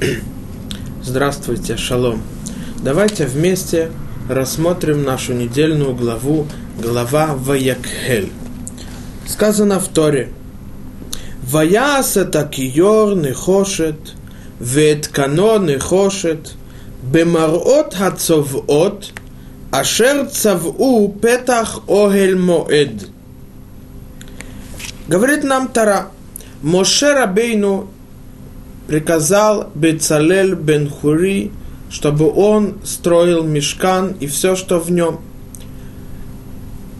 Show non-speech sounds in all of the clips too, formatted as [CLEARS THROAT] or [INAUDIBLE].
[CLEARS THROAT] Здравствуйте, шалом. Давайте вместе рассмотрим нашу недельную главу, глава Ваякхель. Сказано в Торе. Ваяс это киор нехошет, вет кано нехошет, бемарот хацовот, ашер цаву петах огель моэд. Говорит нам Тара, Моше Рабейну приказал Бецалель бен Хури, чтобы он строил мешкан и все, что в нем.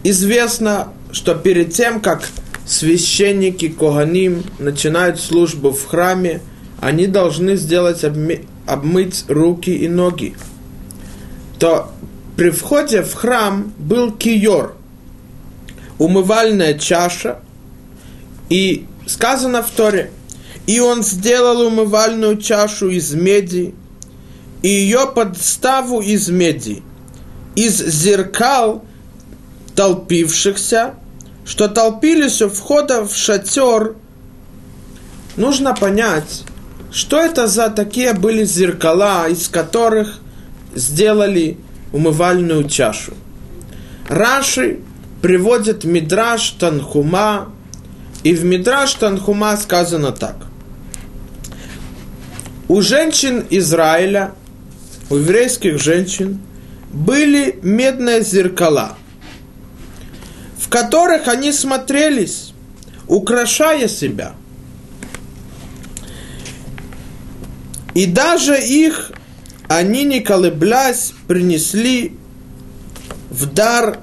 Известно, что перед тем, как священники Коганим начинают службу в храме, они должны сделать обми- обмыть руки и ноги. То при входе в храм был киор, умывальная чаша, и сказано в Торе, и он сделал умывальную чашу из меди, и ее подставу из меди, из зеркал толпившихся, что толпились у входа в шатер. Нужно понять, что это за такие были зеркала, из которых сделали умывальную чашу. Раши приводит Мидраш Танхума, и в Мидраш Танхума сказано так. У женщин Израиля, у еврейских женщин, были медные зеркала, в которых они смотрелись, украшая себя. И даже их они, не колеблясь, принесли в дар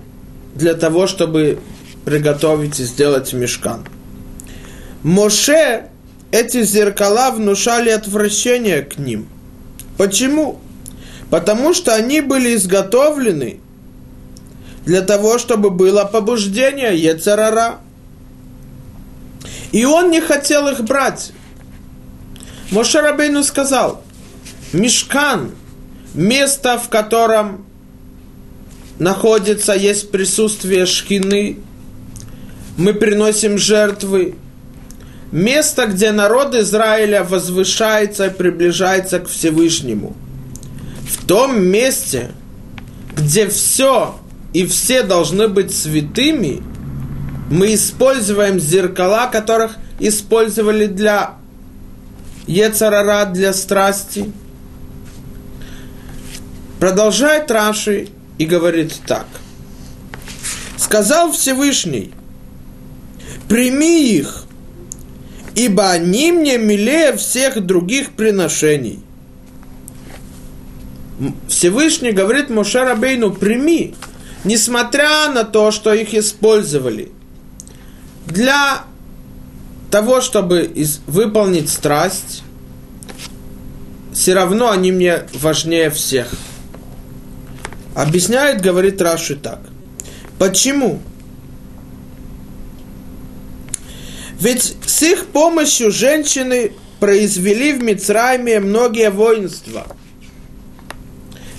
для того, чтобы приготовить и сделать мешкан. Моше эти зеркала внушали отвращение к ним. Почему? Потому что они были изготовлены для того, чтобы было побуждение Ецарара. И он не хотел их брать. Моше Рабейну сказал, Мешкан, место, в котором находится, есть присутствие шхины, мы приносим жертвы, место, где народ Израиля возвышается и приближается к Всевышнему. В том месте, где все и все должны быть святыми, мы используем зеркала, которых использовали для Ецарара, для страсти. Продолжает Раши и говорит так. Сказал Всевышний, прими их, ибо они мне милее всех других приношений. Всевышний говорит Моше Рабейну, прими, несмотря на то, что их использовали для того, чтобы выполнить страсть, все равно они мне важнее всех. Объясняет, говорит Раши так. Почему? Ведь с их помощью женщины произвели в Мицрайме многие воинства.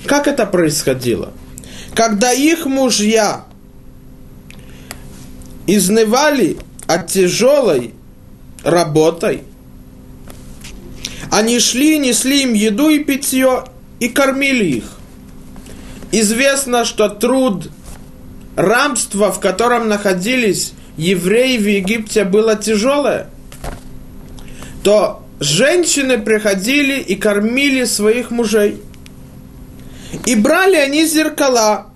Как это происходило? Когда их мужья изнывали от тяжелой работой, они шли, несли им еду и питье и кормили их. Известно, что труд рабства, в котором находились евреи в Египте, было тяжелое, то женщины приходили и кормили своих мужей. И брали они зеркала.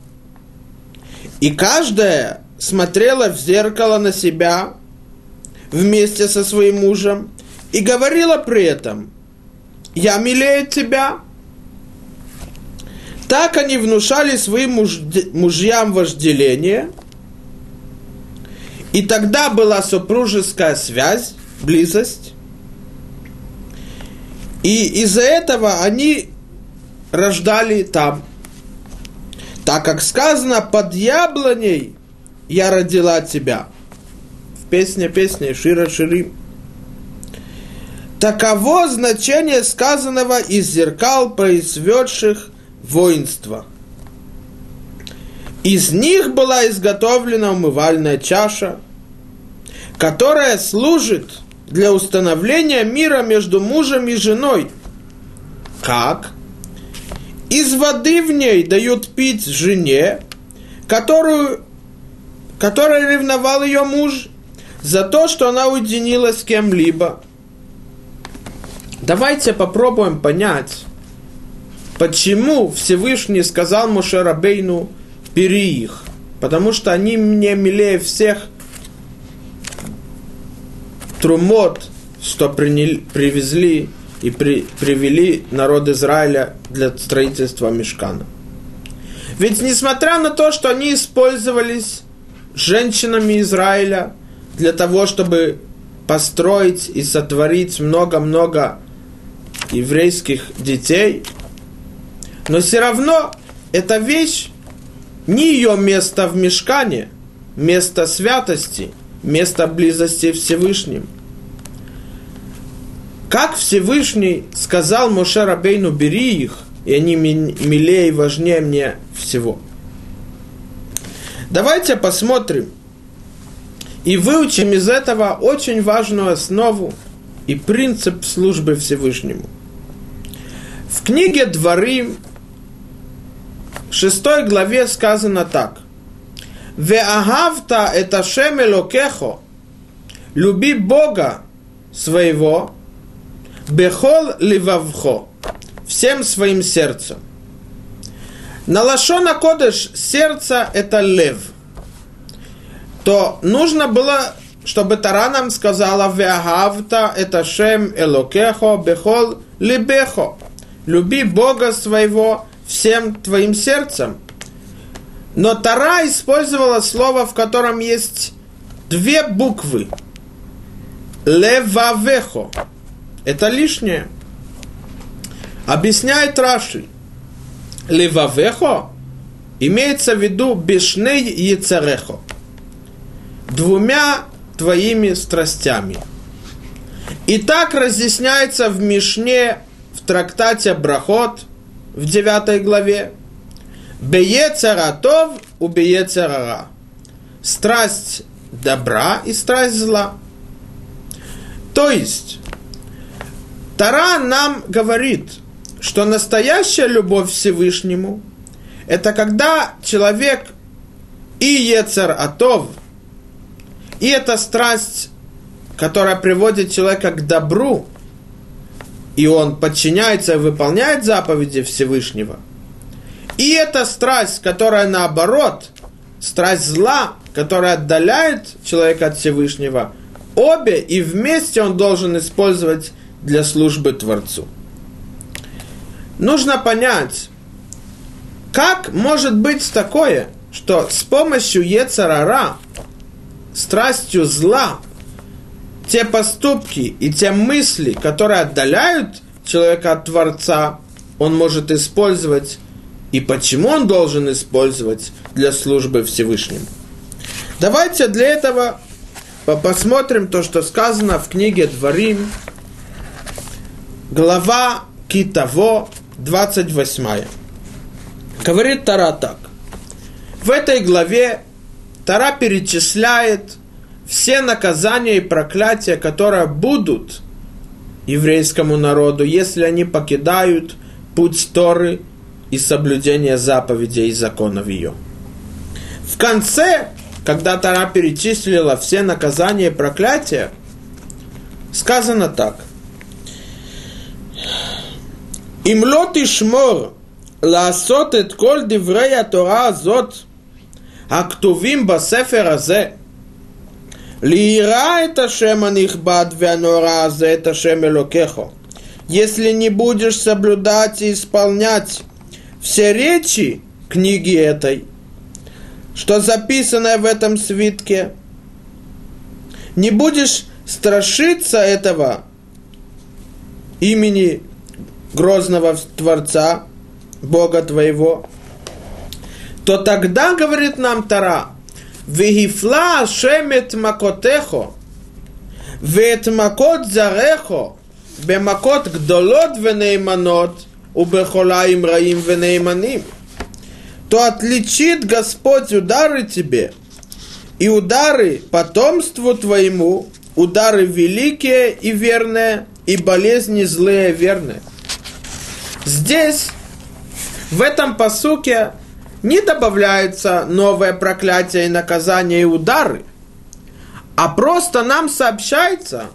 И каждая смотрела в зеркало на себя вместе со своим мужем и говорила при этом, я милее тебя. Так они внушали своим муж, мужьям вожделение, и тогда была супружеская связь, близость, и из-за этого они рождали там. Так как сказано, под яблоней я родила тебя. В песне песни Шира Ширим. Таково значение сказанного из зеркал произведших воинства. Из них была изготовлена умывальная чаша, которая служит для установления мира между мужем и женой, Как? Из воды в ней дают пить жене, которую, которая ревновал ее муж, за то, что она уединилась с кем-либо. Давайте попробуем понять, почему Всевышний сказал Моше Рабейну «бери их», потому что они мне милее всех трумот, что приняли, привезли и при, привели народ Израиля для строительства мешкана. Ведь несмотря на то, что они использовались женщинами Израиля для того, чтобы построить и сотворить много-много еврейских детей, но все равно эта вещь не ее место в мешкане, место святости, место близости Всевышним – как Всевышний сказал Моше Рабейну, бери их, и они милее и важнее мне всего. Давайте посмотрим и выучим из этого очень важную основу и принцип службы Всевышнему. В книге Дворим, в шестой главе сказано так. «Веагавта это шемелокехо» «Люби Бога своего Бехол ливавхо. Всем своим сердцем. На лашона кодыш сердце это лев. То нужно было, чтобы Тара нам сказала Веагавта это шем элокехо бехол либехо. Люби Бога своего всем твоим сердцем. Но Тара использовала слово, в котором есть две буквы. Левавехо. Это лишнее. Объясняет Раши. Левавехо имеется в виду бешней яцерехо. Двумя твоими страстями. И так разъясняется в Мишне в трактате Брахот в 9 главе. Беецератов у беецерара. Страсть добра и страсть зла. То есть, Тара нам говорит, что настоящая любовь Всевышнему – это когда человек и Ецер Атов, и эта страсть, которая приводит человека к добру, и он подчиняется и выполняет заповеди Всевышнего. И эта страсть, которая наоборот, страсть зла, которая отдаляет человека от Всевышнего, обе и вместе он должен использовать для службы Творцу. Нужно понять, как может быть такое, что с помощью Ецарара, страстью зла, те поступки и те мысли, которые отдаляют человека от Творца, он может использовать, и почему он должен использовать для службы Всевышнему. Давайте для этого посмотрим то, что сказано в книге Дворим, глава Китаво, 28. Говорит Тара так. В этой главе Тара перечисляет все наказания и проклятия, которые будут еврейскому народу, если они покидают путь Торы и соблюдение заповедей и законов ее. В конце, когда Тара перечислила все наказания и проклятия, сказано так. אם לא תשמור לעשות את כל דברי התורה הזאת הכתובים בספר הזה, Лира это шема нихбад вянора за это шем элокехо. Если не будешь соблюдать и исполнять все речи книги этой, что записано в этом свитке, не будешь страшиться этого имени грозного Творца, Бога твоего, то тогда, говорит нам Тара, Вегифла шемет макотехо, ואת מכות זרעך במכות גדולות ונאמנות ובחוליים רעים ונאמנים. То отличит Господь удары тебе и удары потомству твоему, удары великие и верные, и болезни злые верные. Здесь, в этом посуке, не добавляется новое проклятие и наказание и удары, а просто нам сообщается,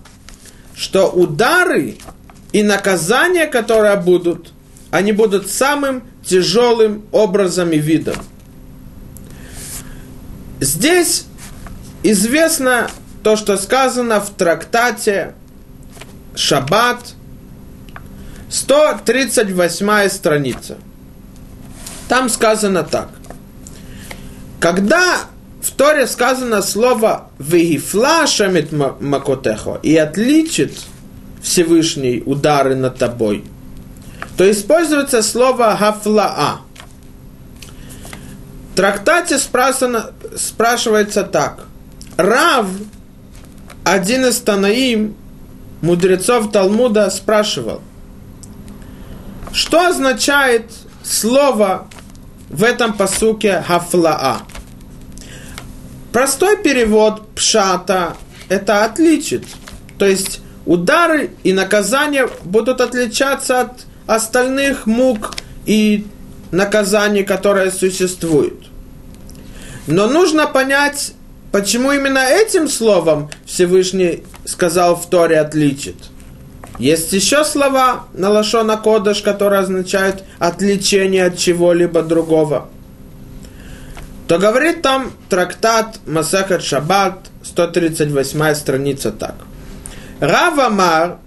что удары и наказания, которые будут, они будут самым тяжелым образом и видом. Здесь известно то, что сказано в трактате Шаббат, 138 страница. Там сказано так. Когда в Торе сказано слово «Вегифла шамит макотехо» и отличит Всевышний удары над тобой, то используется слово «гафлаа». В трактате спрашивается так. Рав, один из Танаим, мудрецов Талмуда, спрашивал, что означает слово в этом посуке «хафлаа»? Простой перевод пшата это отличит. То есть удары и наказания будут отличаться от остальных мук и наказаний, которые существуют. Но нужно понять, почему именно этим словом Всевышний сказал в Торе отличит. Есть еще слова на Лашона Кодыш, которые означают отличение от чего-либо другого – то говорит там трактат Масахат Шаббат, 138 страница так. Рав Амар,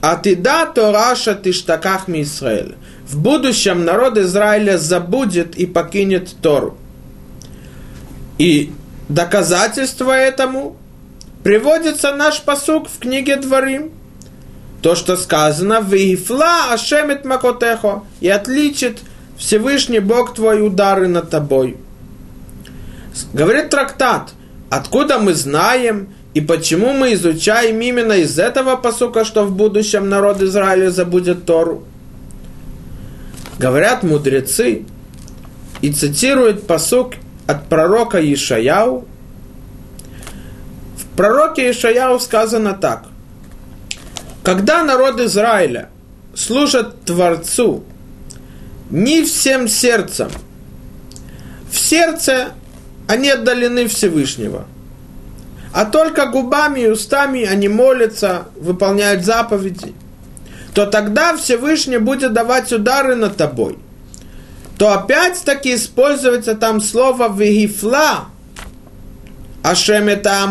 Атида Тораша Тиштаках Израиль. В будущем народ Израиля забудет и покинет Тору. И доказательство этому приводится наш посук в книге Дворим. То, что сказано, «Вихфла ашемет макотехо» и отличит Всевышний Бог твой удары над тобой. Говорит трактат, откуда мы знаем и почему мы изучаем именно из этого посука, что в будущем народ Израиля забудет Тору. Говорят мудрецы и цитируют посук от пророка Ишаяу. В пророке Ишаяу сказано так. Когда народ Израиля служит Творцу не всем сердцем, в сердце они отдалены Всевышнего. А только губами и устами они молятся, выполняют заповеди. То тогда Всевышний будет давать удары над тобой. То опять-таки используется там слово «вегифла», «ашем это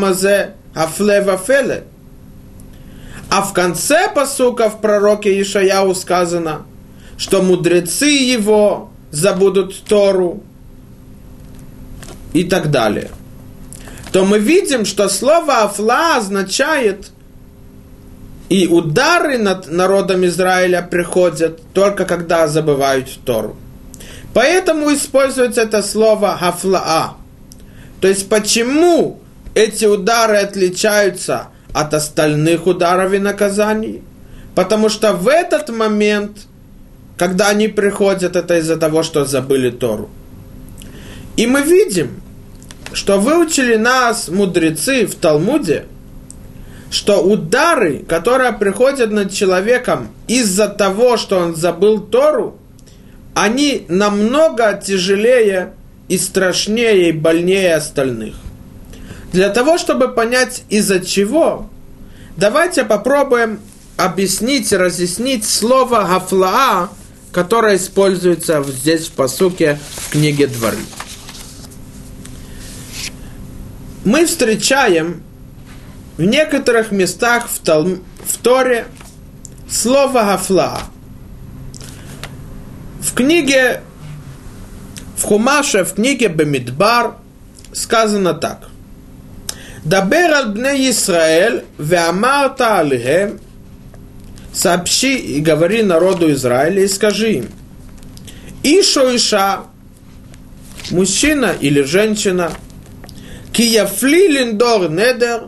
афле вафеле». А в конце посука в пророке Ишаяу сказано, что мудрецы его забудут Тору, и так далее, то мы видим, что слово «афла» означает и удары над народом Израиля приходят только когда забывают Тору. Поэтому используется это слово «хафлаа». То есть почему эти удары отличаются от остальных ударов и наказаний? Потому что в этот момент, когда они приходят, это из-за того, что забыли Тору. И мы видим, что выучили нас мудрецы в Талмуде, что удары, которые приходят над человеком из-за того, что он забыл Тору, они намного тяжелее и страшнее и больнее остальных. Для того, чтобы понять из-за чего, давайте попробуем объяснить, разъяснить слово «гафлаа», которое используется здесь в посуке в книге Дворы мы встречаем в некоторых местах в, Тал... в Торе слово «гафла». В книге, в Хумаше, в книге Бемидбар сказано так. Дабер аль бне Исраэль, веамарта алихем, сообщи и говори народу Израиля и скажи им, Ишо Иша, мужчина или женщина – Кияфли линдор недер,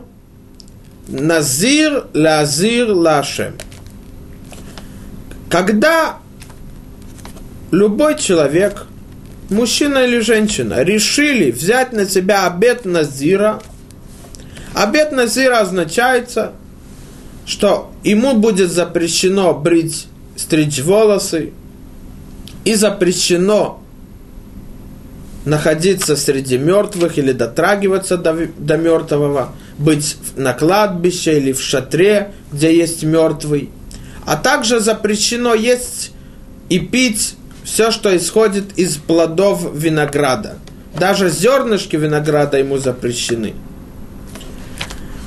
назир лазир лашем. Когда любой человек, мужчина или женщина, решили взять на себя обет Назира, обет Назира означается, что ему будет запрещено брить, стричь волосы, и запрещено находиться среди мертвых или дотрагиваться до, до мертвого, быть на кладбище или в шатре, где есть мертвый. А также запрещено есть и пить все, что исходит из плодов винограда. Даже зернышки винограда ему запрещены.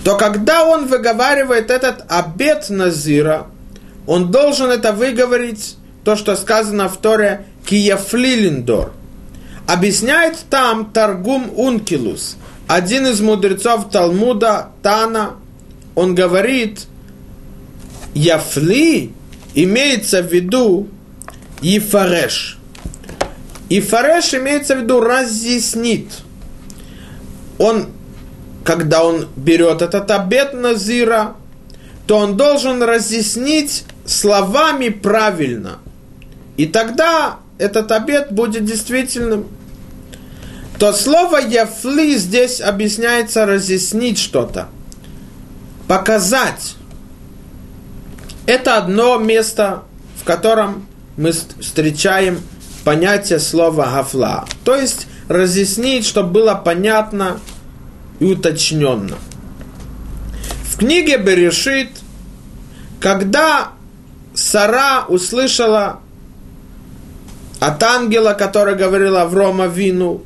То когда он выговаривает этот обет Назира, он должен это выговорить, то, что сказано в Торе, Кияфлилиндор. Объясняет там Таргум Ункилус, один из мудрецов Талмуда, Тана, он говорит, Яфли имеется в виду Ифареш. Ифареш имеется в виду разъяснит. Он, когда он берет этот обед Назира, то он должен разъяснить словами правильно. И тогда этот обед будет действительным. То слово «яфли» здесь объясняется разъяснить что-то, показать. Это одно место, в котором мы встречаем понятие слова «гафла». То есть разъяснить, чтобы было понятно и уточненно. В книге Берешит, когда Сара услышала от ангела, который говорил Аврома Вину,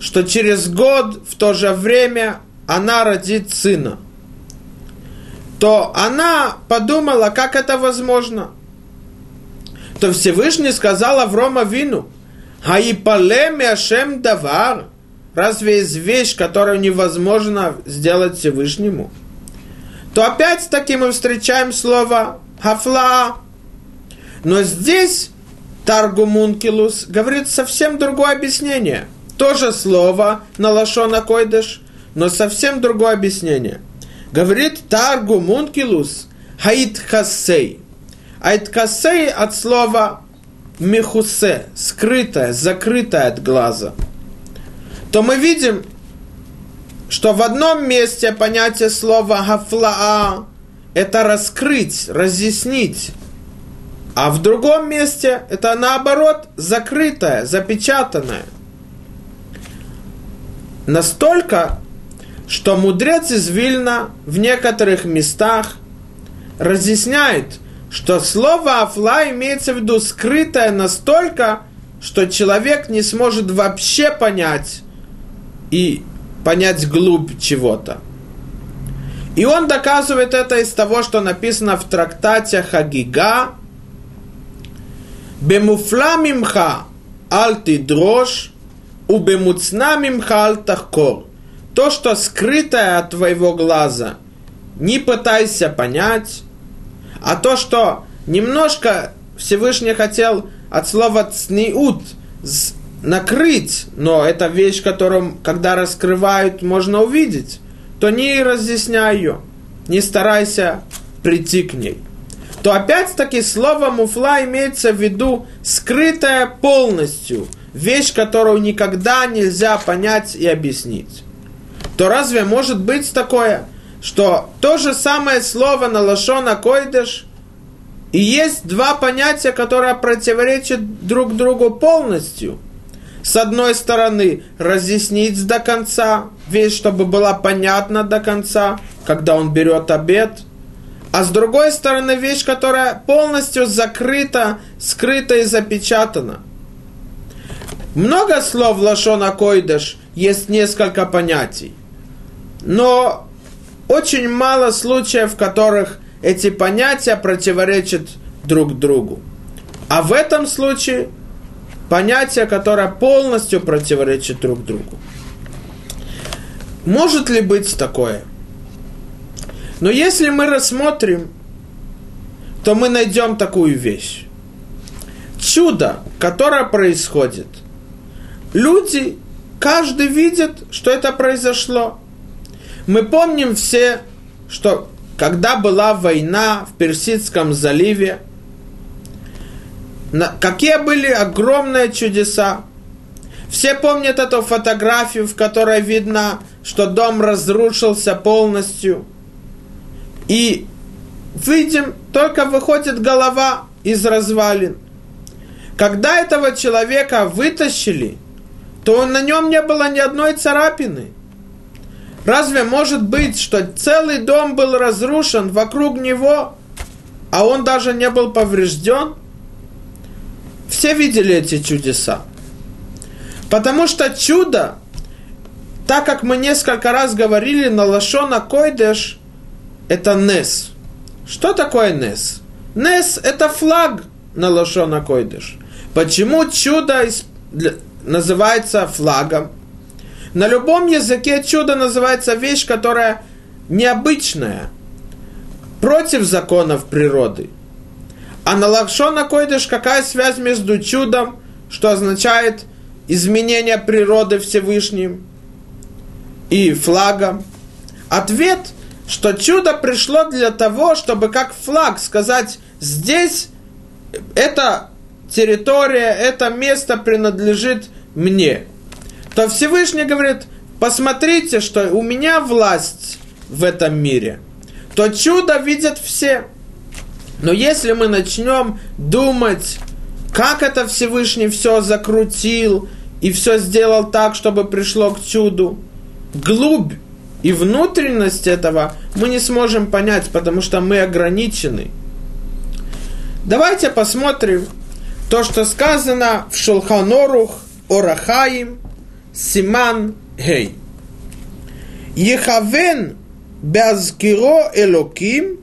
что через год в то же время она родит сына, то она подумала, как это возможно. То Всевышний сказал Аврома Вину, Хаипалеме Ашем Давар, разве есть вещь, которую невозможно сделать Всевышнему? То опять-таки мы встречаем слово Хафла. Но здесь Таргумункилус говорит совсем другое объяснение. тоже слово на лашона койдыш, но совсем другое объяснение. Говорит Таргумункилус хаит хасей. Аит хасей от слова мехусе, скрытое, закрытое от глаза. То мы видим, что в одном месте понятие слова гафлаа это раскрыть, разъяснить, а в другом месте это наоборот закрытое, запечатанное. Настолько, что мудрец из Вильна в некоторых местах разъясняет, что слово «афла» имеется в виду скрытое настолько, что человек не сможет вообще понять и понять глубь чего-то. И он доказывает это из того, что написано в трактате Хагига. Бемуфла мимха аль у бемуцна мимха. То, что скрытое от твоего глаза, не пытайся понять. А то, что немножко Всевышний хотел от слова цниут, накрыть, но это вещь, которую, когда раскрывают, можно увидеть, то не разъясняй ее, не старайся прийти к ней то опять-таки слово муфла имеется в виду скрытая полностью, вещь, которую никогда нельзя понять и объяснить. То разве может быть такое, что то же самое слово на лашона койдыш и есть два понятия, которые противоречат друг другу полностью? С одной стороны, разъяснить до конца, вещь, чтобы была понятна до конца, когда он берет обед – а с другой стороны вещь, которая полностью закрыта, скрыта и запечатана. Много слов Лашона Койдаш, есть несколько понятий. Но очень мало случаев, в которых эти понятия противоречат друг другу. А в этом случае понятие, которое полностью противоречит друг другу. Может ли быть такое – но если мы рассмотрим, то мы найдем такую вещь. Чудо, которое происходит. Люди, каждый видит, что это произошло. Мы помним все, что когда была война в Персидском заливе, какие были огромные чудеса. Все помнят эту фотографию, в которой видно, что дом разрушился полностью – и видим, только выходит голова из развалин. Когда этого человека вытащили, то на нем не было ни одной царапины. Разве может быть, что целый дом был разрушен вокруг него, а он даже не был поврежден? Все видели эти чудеса. Потому что чудо, так как мы несколько раз говорили на Лашона Койдеш, это Нес. Что такое Нес? Нес – это флаг на Лашона Койдеш. Почему чудо называется флагом? На любом языке чудо называется вещь, которая необычная, против законов природы. А на Лакшона Койдыш какая связь между чудом, что означает изменение природы Всевышним, и флагом? Ответ, что чудо пришло для того, чтобы как флаг сказать, здесь это территория, это место принадлежит мне. То Всевышний говорит, посмотрите, что у меня власть в этом мире. То чудо видят все. Но если мы начнем думать, как это Всевышний все закрутил и все сделал так, чтобы пришло к чуду, глубь и внутренность этого мы не сможем понять, потому что мы ограничены. Давайте посмотрим то, что сказано в Шулханорух Орахаим Симан Гей. Ехавен Бязкиро Элоким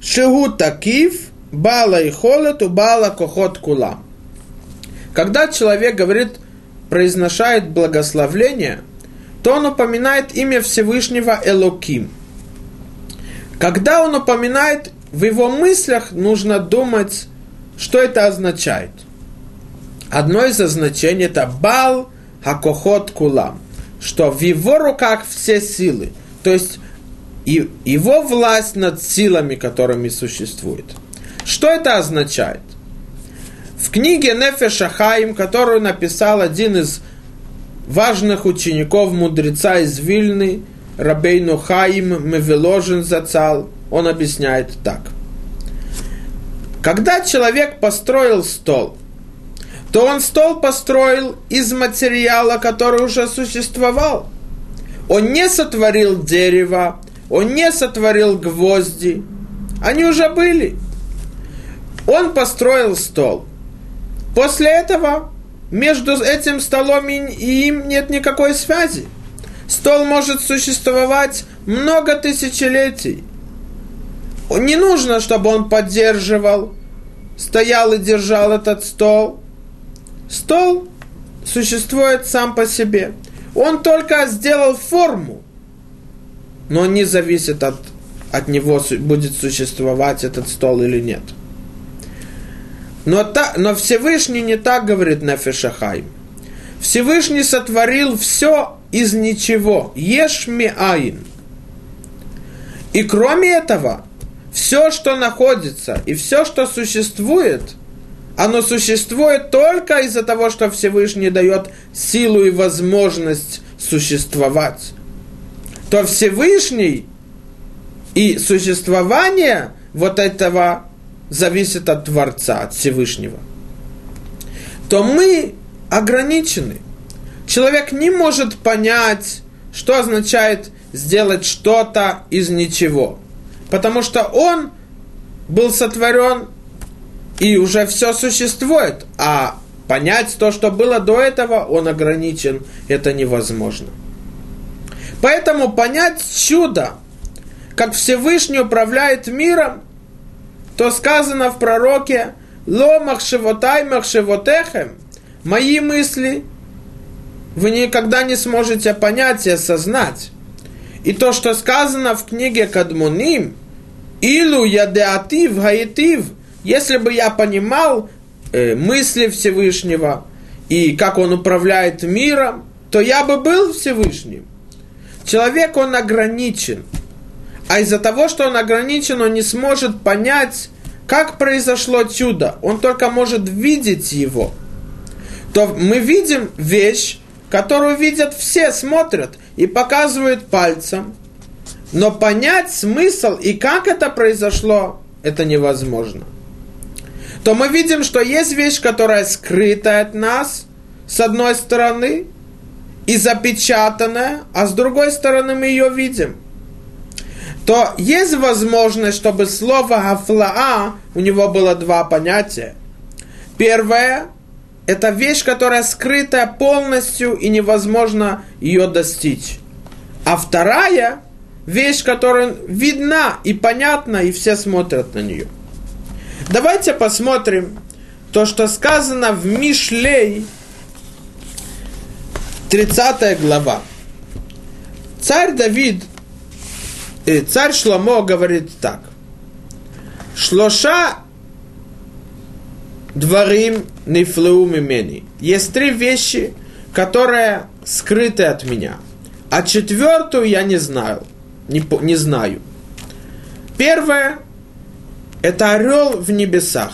Шегу Такив Бала и Холет у Бала Кохот Кула. Когда человек говорит, произношает благословление, то он упоминает имя Всевышнего Элоким. Когда он упоминает, в его мыслях нужно думать что это означает? Одно из значений это бал хакохот кулам, что в его руках все силы, то есть и его власть над силами, которыми существует. Что это означает? В книге Нефеша Хаим, которую написал один из важных учеников мудреца из Вильны, Рабейну Хаим Мевеложин Зацал, он объясняет так – когда человек построил стол, то он стол построил из материала, который уже существовал. Он не сотворил дерево, он не сотворил гвозди. Они уже были. Он построил стол. После этого между этим столом и им нет никакой связи. Стол может существовать много тысячелетий. Не нужно, чтобы он поддерживал, стоял и держал этот стол. Стол существует сам по себе. Он только сделал форму, но не зависит от, от него, будет существовать этот стол или нет. Но, та, но Всевышний не так говорит Нефешахайм. Всевышний сотворил все из ничего. Ешь ми айн. И кроме этого, все, что находится и все, что существует, оно существует только из-за того, что Всевышний дает силу и возможность существовать. То Всевышний и существование вот этого зависит от Творца, от Всевышнего. То мы ограничены. Человек не может понять, что означает сделать что-то из ничего потому что он был сотворен и уже все существует, а понять то, что было до этого, он ограничен, это невозможно. Поэтому понять чудо, как Всевышний управляет миром, то сказано в пророке «Ло махшевотай махшевотехем» «Мои мысли вы никогда не сможете понять и осознать». И то, что сказано в книге Кадмуним, Илу ядеатив гаитив, если бы я понимал э, мысли Всевышнего и как он управляет миром, то я бы был Всевышним. Человек, он ограничен. А из-за того, что он ограничен, он не сможет понять, как произошло чудо. Он только может видеть его. То мы видим вещь, которую видят все, смотрят и показывают пальцем – но понять смысл и как это произошло, это невозможно. то мы видим, что есть вещь, которая скрыта от нас, с одной стороны, и запечатанная, а с другой стороны мы ее видим. То есть возможность, чтобы слово «афлаа» у него было два понятия. Первое – это вещь, которая скрыта полностью и невозможно ее достичь. А вторая – вещь, которая видна и понятна, и все смотрят на нее. Давайте посмотрим то, что сказано в Мишлей, 30 глава. Царь Давид, э, царь Шломо говорит так. Шлоша дворим нефлеу мимени. Есть три вещи, которые скрыты от меня. А четвертую я не знаю. Не, не знаю. Первое – это орел в небесах.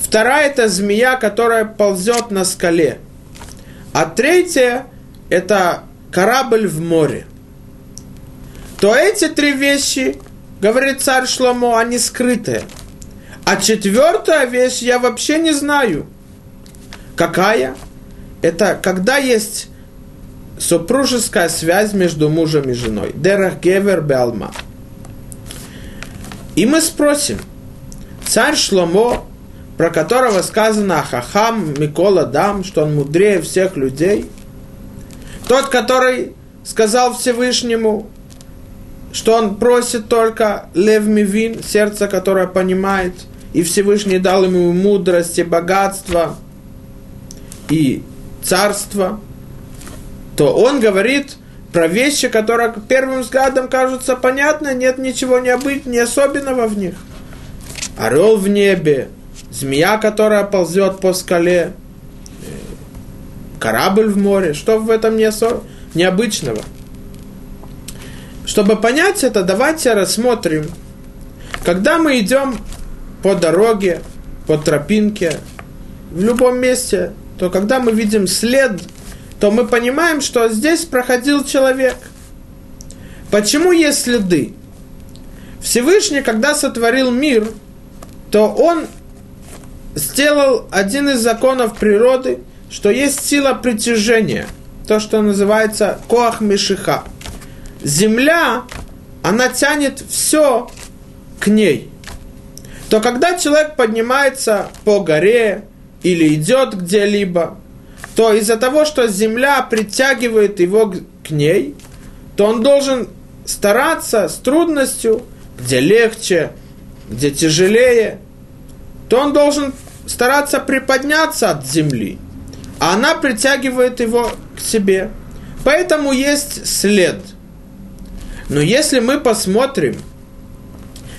Вторая – это змея, которая ползет на скале. А третье – это корабль в море. То эти три вещи, говорит царь Шломо, они скрытые – а четвертая вещь я вообще не знаю. Какая? Это когда есть супружеская связь между мужем и женой. Дерах гевер беалма. И мы спросим, царь Шломо, про которого сказано Хахам Микола Дам, что он мудрее всех людей, тот, который сказал Всевышнему, что он просит только Лев Мивин, сердце, которое понимает – и Всевышний дал ему мудрость и богатство и царство, то он говорит про вещи, которые первым взглядом кажутся понятны, нет ничего необычного, не особенного в них. Орел в небе, змея, которая ползет по скале, э, корабль в море, что в этом необычного. Чтобы понять это, давайте рассмотрим, когда мы идем по дороге, по тропинке, в любом месте, то когда мы видим след, то мы понимаем, что здесь проходил человек. Почему есть следы? Всевышний, когда сотворил мир, то он сделал один из законов природы, что есть сила притяжения, то, что называется коах мишиха. Земля, она тянет все к ней – то когда человек поднимается по горе или идет где-либо, то из-за того, что земля притягивает его к ней, то он должен стараться с трудностью, где легче, где тяжелее, то он должен стараться приподняться от земли, а она притягивает его к себе. Поэтому есть след. Но если мы посмотрим,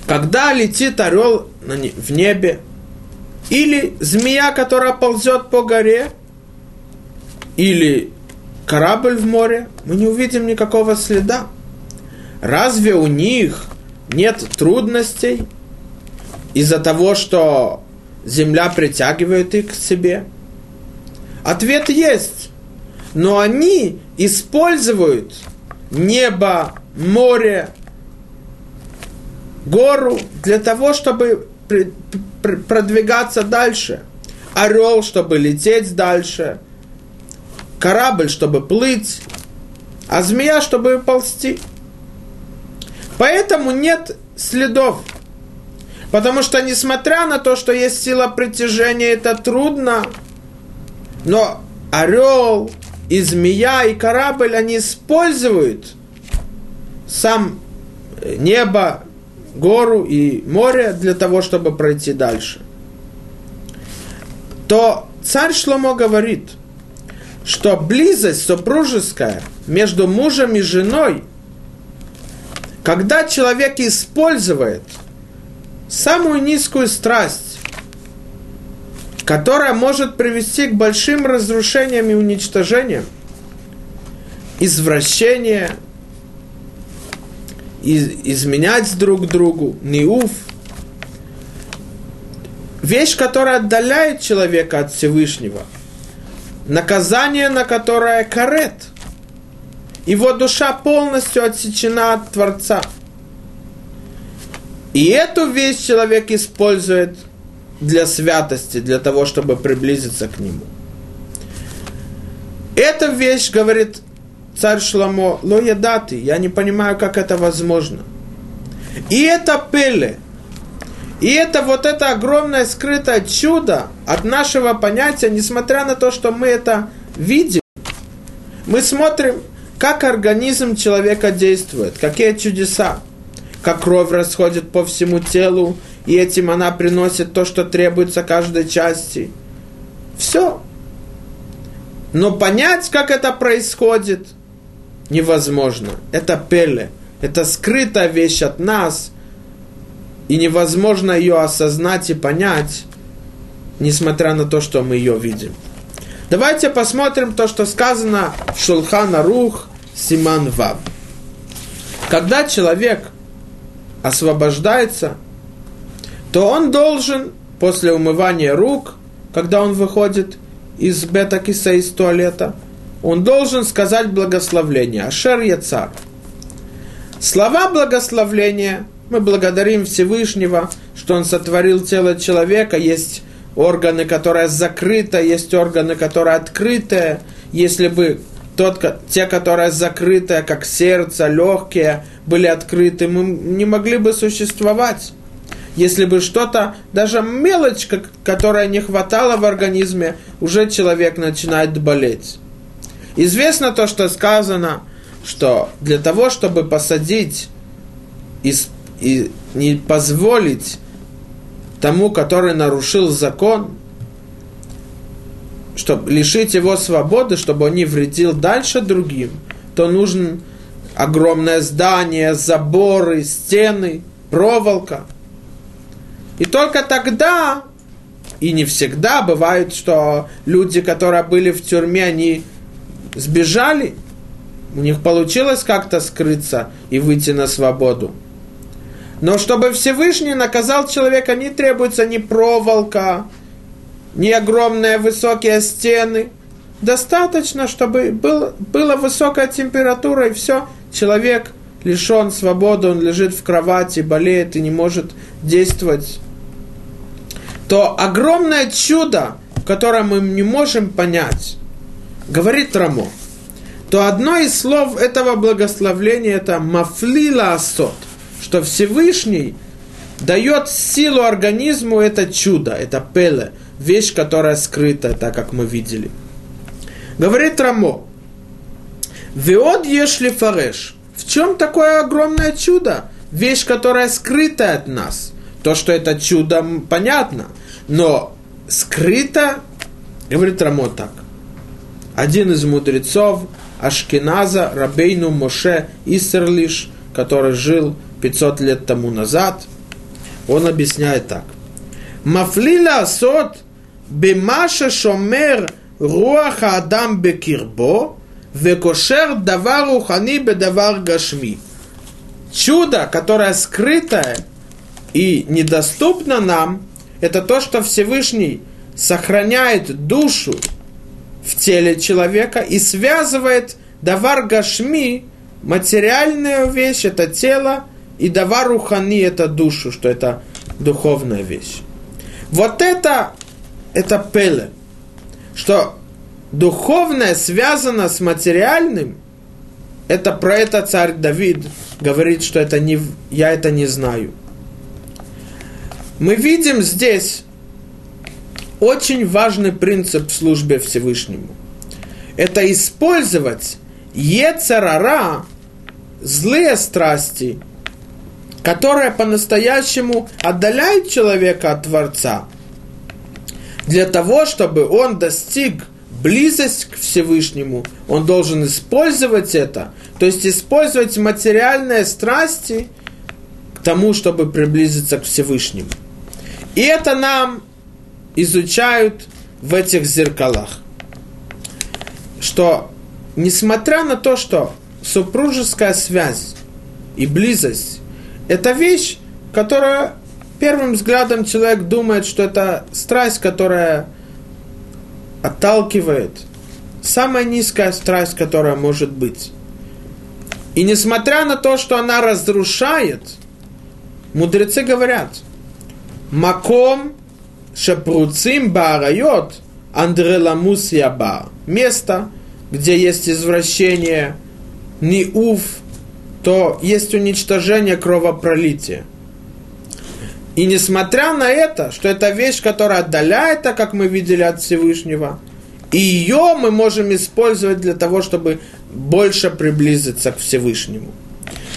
когда летит орел в небе, или змея, которая ползет по горе, или корабль в море, мы не увидим никакого следа. Разве у них нет трудностей из-за того, что земля притягивает их к себе? Ответ есть. Но они используют небо, море, гору для того, чтобы продвигаться дальше. Орел, чтобы лететь дальше. Корабль, чтобы плыть. А змея, чтобы ползти. Поэтому нет следов. Потому что, несмотря на то, что есть сила притяжения, это трудно. Но орел и змея и корабль, они используют сам небо, гору и море для того, чтобы пройти дальше, то царь Шломо говорит, что близость супружеская между мужем и женой, когда человек использует самую низкую страсть, которая может привести к большим разрушениям и уничтожениям, извращение, из, изменять друг другу, неуф. Вещь, которая отдаляет человека от Всевышнего. Наказание, на которое карет. Его душа полностью отсечена от Творца. И эту вещь человек использует для святости, для того, чтобы приблизиться к нему. Эта вещь, говорит царь Шламо, лоядаты, я не понимаю, как это возможно. И это пеле, и это вот это огромное скрытое чудо от нашего понятия, несмотря на то, что мы это видим, мы смотрим, как организм человека действует, какие чудеса, как кровь расходит по всему телу, и этим она приносит то, что требуется каждой части. Все. Но понять, как это происходит, невозможно. Это пеле. Это скрытая вещь от нас, и невозможно ее осознать и понять, несмотря на то, что мы ее видим. Давайте посмотрим то, что сказано в Шулхана Рух Симан Вав. Когда человек освобождается, то он должен после умывания рук, когда он выходит из бетакиса из туалета, он должен сказать благословление. Ашер Яцар. Слова благословления мы благодарим Всевышнего, что Он сотворил тело человека. Есть органы, которые закрыты, есть органы, которые открыты. Если бы тот, те, которые закрыты, как сердце, легкие, были открыты, мы не могли бы существовать. Если бы что-то, даже мелочь, которая не хватала в организме, уже человек начинает болеть. Известно то, что сказано, что для того, чтобы посадить и, и не позволить тому, который нарушил закон, чтобы лишить его свободы, чтобы он не вредил дальше другим, то нужен огромное здание, заборы, стены, проволока. И только тогда, и не всегда, бывает, что люди, которые были в тюрьме, они сбежали, у них получилось как-то скрыться и выйти на свободу. Но чтобы Всевышний наказал человека, не требуется ни проволока, ни огромные высокие стены. Достаточно, чтобы был, была высокая температура, и все, человек лишен свободы, он лежит в кровати, болеет и не может действовать. То огромное чудо, которое мы не можем понять, говорит Рамо, то одно из слов этого благословления это мафлила асот, что Всевышний дает силу организму это чудо, это пеле, вещь, которая скрыта, так как мы видели. Говорит Рамо, Веод ешли фареш. В чем такое огромное чудо? Вещь, которая скрыта от нас. То, что это чудо, понятно. Но скрыто, говорит Рамо так. Один из мудрецов Ашкеназа, Рабейну Моше Исерлиш, который жил 500 лет тому назад, он объясняет так. Мафлила асот бемаша шомер руах адам бекирбо, векошер давар рухани бедавар гашми. Чудо, которое скрытое и недоступно нам, это то, что Всевышний сохраняет душу в теле человека и связывает давар гашми, материальную вещь, это тело, и давар рухани, это душу, что это духовная вещь. Вот это, это пеле, что духовное связано с материальным, это про это царь Давид говорит, что это не, я это не знаю. Мы видим здесь очень важный принцип в службе Всевышнему. Это использовать Ецарара, злые страсти, которые по-настоящему отдаляют человека от Творца, для того, чтобы он достиг близость к Всевышнему, он должен использовать это, то есть использовать материальные страсти к тому, чтобы приблизиться к Всевышнему. И это нам изучают в этих зеркалах. Что, несмотря на то, что супружеская связь и близость – это вещь, которая первым взглядом человек думает, что это страсть, которая отталкивает, самая низкая страсть, которая может быть. И несмотря на то, что она разрушает, мудрецы говорят, маком Шапруцим Баарайот Андреламус Яба. Место, где есть извращение, Ниуф, то есть уничтожение кровопролития. И несмотря на это, что это вещь, которая отдаляет, как мы видели от Всевышнего, и ее мы можем использовать для того, чтобы больше приблизиться к Всевышнему.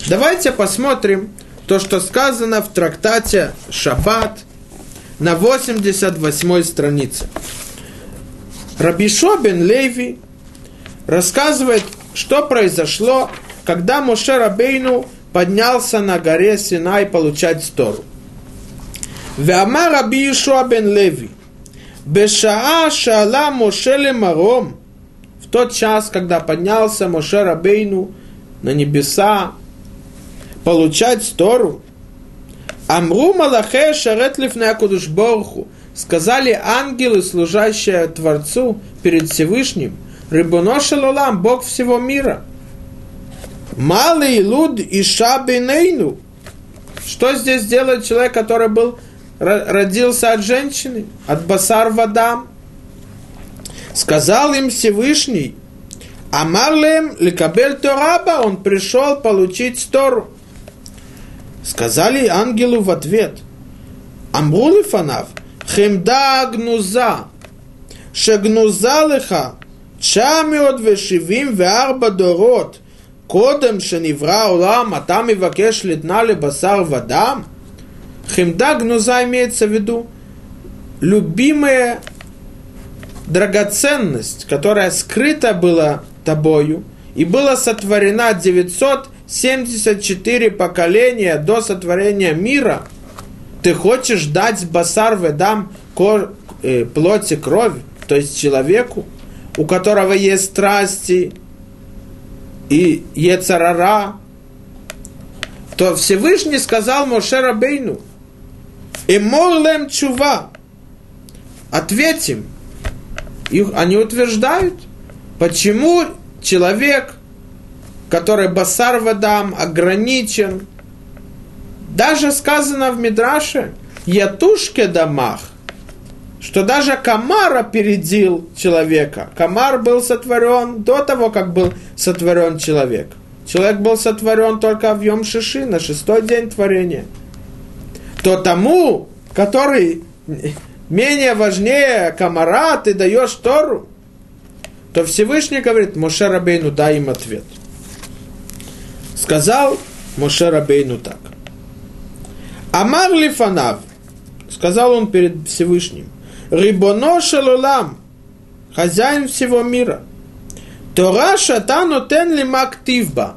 Давайте посмотрим то, что сказано в трактате Шаббат на 88 странице. Рабишо бен Леви рассказывает, что произошло, когда Моше Рабейну поднялся на горе Синай получать Тору. ואמר רבי יהושע бен Леви, בשעה שעלה משה למרום, в тот час, когда поднялся Моше Рабейну на небеса, получать Тору, Амру Малахе Шарет Лифнеакудуш Борху, сказали ангелы, служащие Творцу перед Всевышним, Рыбоноша Лолам, Бог всего мира. Малый луд и шабинейну. Что здесь делает человек, который был родился от женщины, от басар вадам. Сказал им Всевышний, Амарлем Ликабель Тораба, он пришел получить стору? Сказали ангелу в ответ, Амрули Фанав, Хемда Гнуза, Шагнуза Леха, Чамиот Вешивим Веарба Дорот, Кодем Шеневра Улам, Атами Вакеш Литна Лебасар Вадам – Хемда гнуза имеется в виду любимая драгоценность, которая скрыта была тобою и была сотворена 974 поколения до сотворения мира, ты хочешь дать басар ведам кор, э, плоти кровь, то есть человеку, у которого есть страсти и ецарара, то Всевышний сказал Моше Рабейну – и морлем чува. Ответим. Их, они утверждают, почему человек, который басар вадам, ограничен, даже сказано в Мидраше, ятушке домах, что даже Камар опередил человека. Камар был сотворен до того, как был сотворен человек. Человек был сотворен только в Йом Шиши, на шестой день творения – то тому, который менее важнее комара, ты даешь Тору, то Всевышний говорит, Моше Рабейну, дай им ответ. Сказал Моше Рабейну так. Амар Лифанав, сказал он перед Всевышним, Рибоно Шалулам, хозяин всего мира, Тора шатану тен ли мактивба,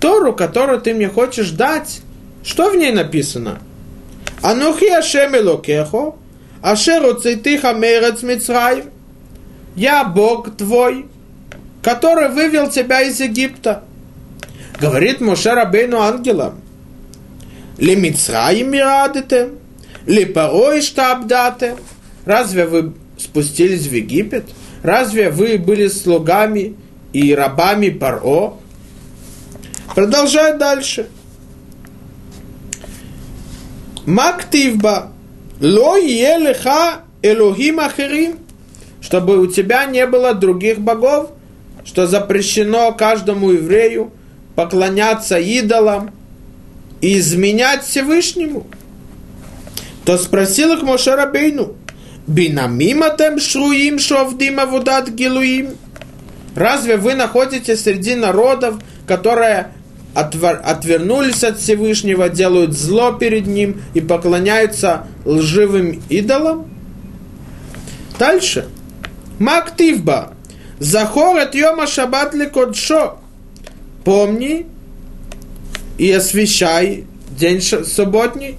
Тору, которую ты мне хочешь дать, что в ней написано? Анухи Ашем Элокехо, Ашер Уцейтиха Мерец Мицраим. Я Бог твой, который вывел тебя из Египта. Говорит Моше Рабейну ангелам. Ли Мицраим мирадите, ли Парой штабдате. Разве вы спустились в Египет? Разве вы были слугами и рабами Паро? Продолжай дальше. Мактивба. Ло елеха элохим ахерим. Чтобы у тебя не было других богов, что запрещено каждому еврею поклоняться идолам и изменять Всевышнему. То спросил их Моше Рабейну, Бинамима тем шруим шовдим авудат гилуим. Разве вы находитесь среди народов, которые отвер, отвернулись от Всевышнего, делают зло перед Ним и поклоняются лживым идолам. Дальше. Мактивба. Захор от Йома Шаббат Лекодшо. Помни и освящай день субботний.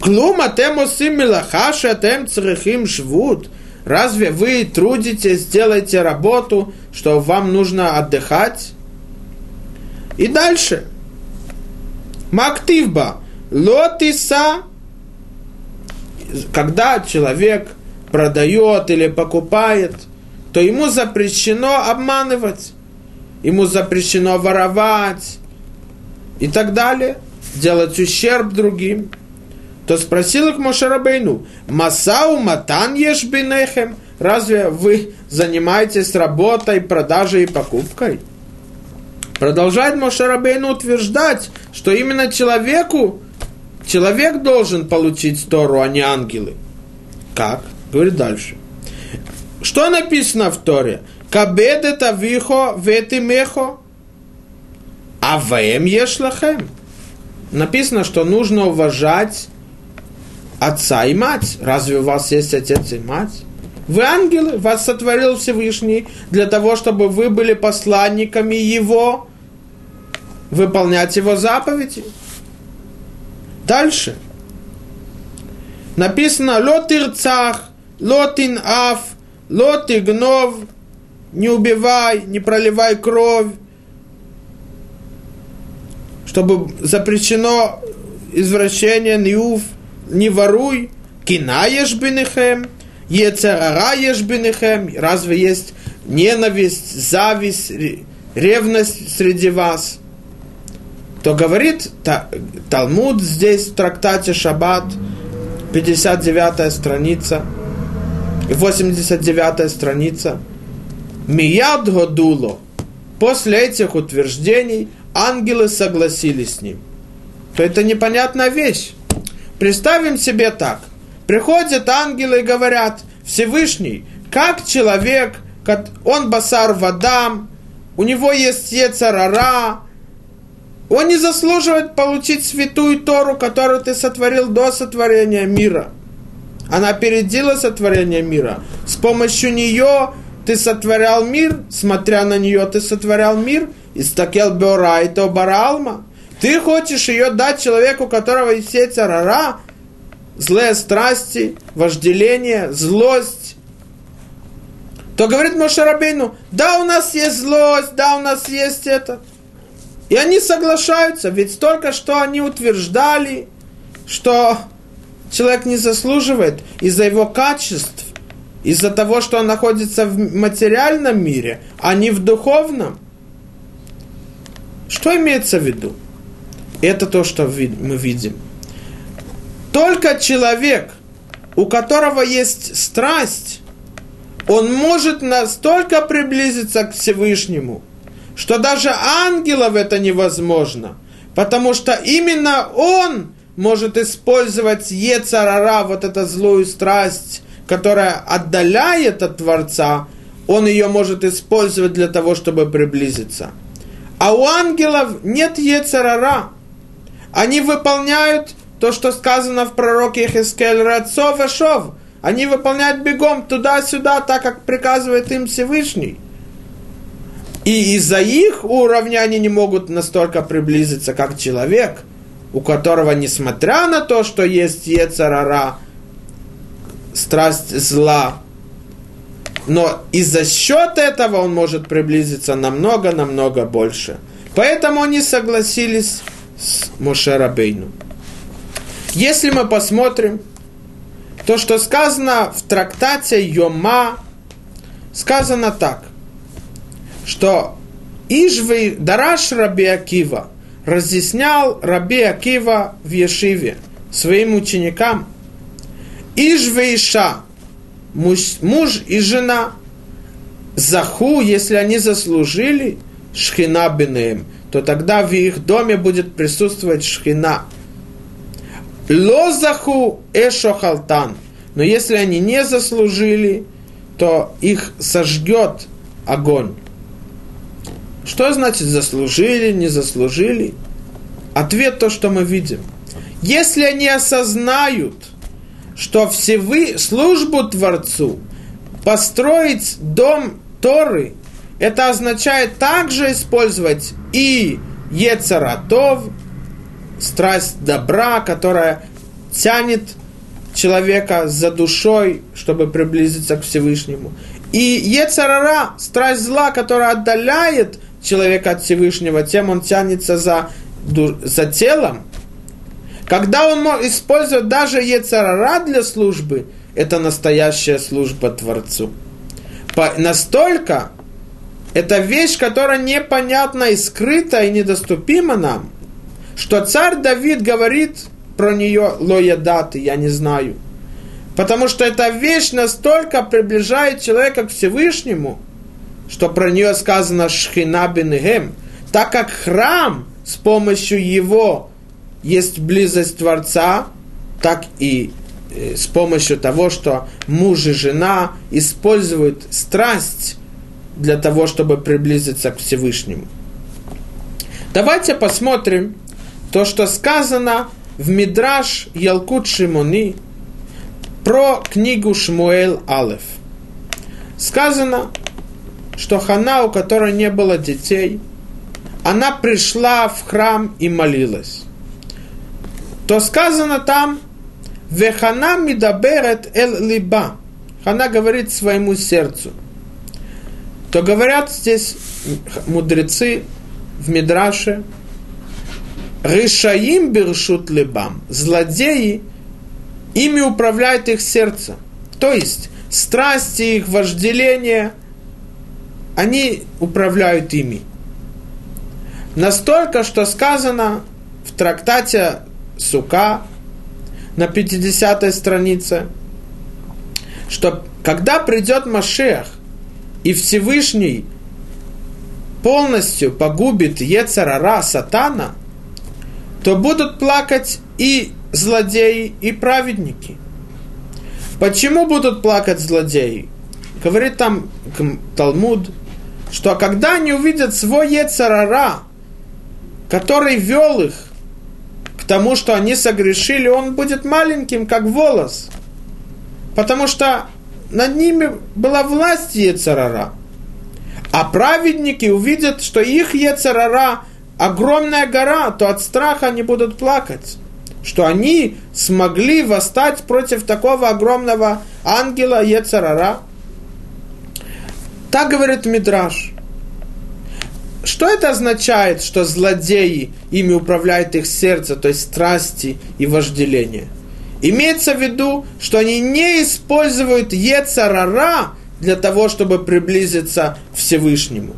Клум атем осим милаха, атем црехим швуд. Разве вы трудитесь, делаете работу, что вам нужно отдыхать? И дальше. Мактивба. Лотиса. Когда человек продает или покупает, то ему запрещено обманывать, ему запрещено воровать и так далее, делать ущерб другим. то спросил их Мошарабейну, Масау Матан ешь бинехем, разве вы занимаетесь работой, продажей и покупкой? Продолжает Мошарабейну утверждать, что именно человеку, человек должен получить Тору, а не ангелы. Как? Говорит дальше. Что написано в Торе? Кабед это вихо ветимехо, а вем ешлахем. Написано, что нужно уважать отца и мать. Разве у вас есть отец и мать? Вы ангелы, вас сотворил Всевышний для того, чтобы вы были посланниками Его, выполнять Его заповеди. Дальше. Написано «Лотирцах», «Лотин аф», «Лотигнов», «Не убивай», «Не проливай кровь», чтобы запрещено извращение, ниуф – не воруй, кинаешь бинехем, ецерараешь бинехем, разве есть ненависть, зависть, ревность среди вас? То говорит Талмуд здесь в трактате Шаббат, 59 страница, 89 страница, Мияд Годуло. После этих утверждений ангелы согласились с ним. То это непонятная вещь. Представим себе так. Приходят ангелы и говорят, Всевышний, как человек, он басар вадам, у него есть ецарара, он не заслуживает получить святую Тору, которую ты сотворил до сотворения мира. Она опередила сотворение мира. С помощью нее ты сотворял мир, смотря на нее ты сотворял мир, и стакел бера и то баралма. Ты хочешь ее дать человеку, у которого есть царара, злые страсти, вожделение, злость, то говорит Мошарабейну, да, у нас есть злость, да, у нас есть это. И они соглашаются, ведь только что они утверждали, что человек не заслуживает из-за его качеств, из-за того, что он находится в материальном мире, а не в духовном. Что имеется в виду? Это то, что мы видим. Только человек, у которого есть страсть, он может настолько приблизиться к Всевышнему, что даже ангелов это невозможно, потому что именно он может использовать Ецарара, вот эту злую страсть, которая отдаляет от Творца, он ее может использовать для того, чтобы приблизиться. А у ангелов нет Ецарара, они выполняют то, что сказано в пророке Хискель Рацов и Шов. Они выполняют бегом туда-сюда, так как приказывает им Всевышний. И из-за их уровня они не могут настолько приблизиться, как человек, у которого, несмотря на то, что есть Ецарара, страсть зла, но и за счет этого он может приблизиться намного-намного больше. Поэтому они согласились с Мошерабейну. Если мы посмотрим, то, что сказано в трактате Йома, сказано так, что Ижвей Дараш Раби Акива разъяснял Раби Акива в Ешиве своим ученикам Ижвей Иша, муж, муж и жена, Заху, если они заслужили Шхина Бенеем, то тогда в их доме будет присутствовать Шхина. Лозаху эшохалтан. Но если они не заслужили, то их сожгет огонь. Что значит заслужили, не заслужили? Ответ то, что мы видим. Если они осознают, что всевы службу Творцу, построить дом Торы, это означает также использовать и Ецаратов, страсть добра, которая тянет человека за душой, чтобы приблизиться к Всевышнему. И Ецарара, страсть зла, которая отдаляет человека от Всевышнего, тем он тянется за, за телом. Когда он использует даже Ецарара для службы, это настоящая служба Творцу. По, настолько это вещь, которая непонятна и скрыта и недоступима нам – что царь Давид говорит про нее лоядаты, я не знаю. Потому что эта вещь настолько приближает человека к Всевышнему, что про нее сказано Шхина Бенегем, так как храм с помощью его есть близость Творца, так и э, с помощью того, что муж и жена используют страсть для того, чтобы приблизиться к Всевышнему. Давайте посмотрим то, что сказано в Мидраш Ялкут Шимони про книгу Шмуэл Алеф. Сказано, что Хана, у которой не было детей, она пришла в храм и молилась. То сказано там, Вехана мидаберет эл либа. Хана говорит своему сердцу. То говорят здесь мудрецы в Мидраше, Ришаим бершут либам. Злодеи, ими управляет их сердце. То есть, страсти их, вожделения, они управляют ими. Настолько, что сказано в трактате Сука на 50 странице, что когда придет Машех и Всевышний полностью погубит Ецарара, Сатана, то будут плакать и злодеи, и праведники. Почему будут плакать злодеи? Говорит там Талмуд, что когда они увидят свой Ецарара, который вел их к тому, что они согрешили, он будет маленьким, как волос. Потому что над ними была власть Ецарара. А праведники увидят, что их Ецарара огромная гора, то от страха они будут плакать. Что они смогли восстать против такого огромного ангела Ецарара. Так говорит Мидраш. Что это означает, что злодеи ими управляют их сердце, то есть страсти и вожделение? Имеется в виду, что они не используют Ецарара для того, чтобы приблизиться к Всевышнему.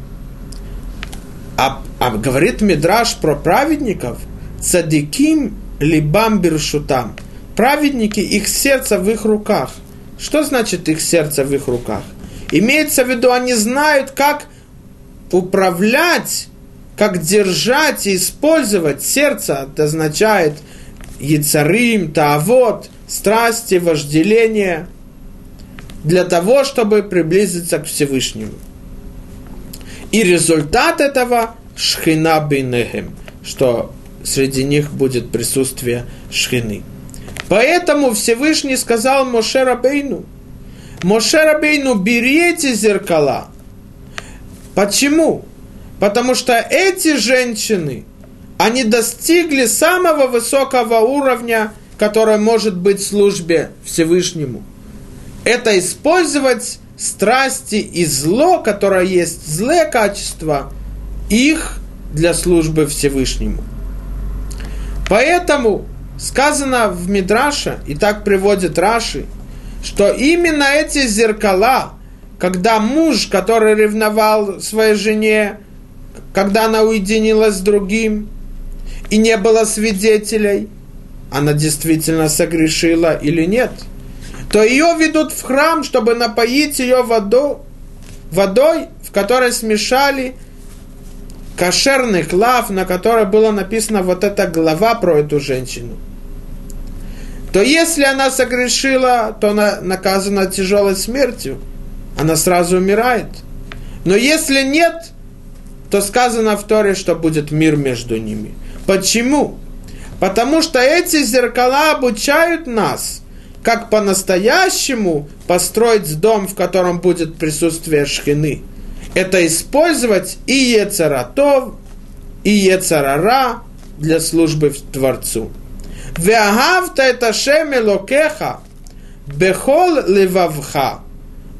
А, а говорит Мидраш про праведников, цадиким либам биршутам. Праведники, их сердце в их руках. Что значит их сердце в их руках? Имеется в виду, они знают, как управлять, как держать и использовать сердце. Это означает яцарим, таавот, страсти, вожделение – для того, чтобы приблизиться к Всевышнему. И результат этого – шхина бейнехем, что среди них будет присутствие шхины. Поэтому Всевышний сказал Моше Рабейну, Моше Рабейну, бери эти зеркала. Почему? Потому что эти женщины, они достигли самого высокого уровня, который может быть в службе Всевышнему – это использовать страсти и зло, которое есть злое качество, их для службы Всевышнему. Поэтому сказано в Мидраше, и так приводит Раши, что именно эти зеркала, когда муж, который ревновал своей жене, когда она уединилась с другим, и не было свидетелей, она действительно согрешила или нет – то ее ведут в храм, чтобы напоить ее водой, водой, в которой смешали кошерный клав, на которой было написано вот эта глава про эту женщину. То если она согрешила, то она наказана тяжелой смертью. Она сразу умирает. Но если нет, то сказано в Торе, что будет мир между ними. Почему? Потому что эти зеркала обучают нас – как по-настоящему построить дом, в котором будет присутствие шхины. Это использовать и Ецаратов, и Ецарара для службы Творцу. Веагавта это шеме локеха, бехол левавха,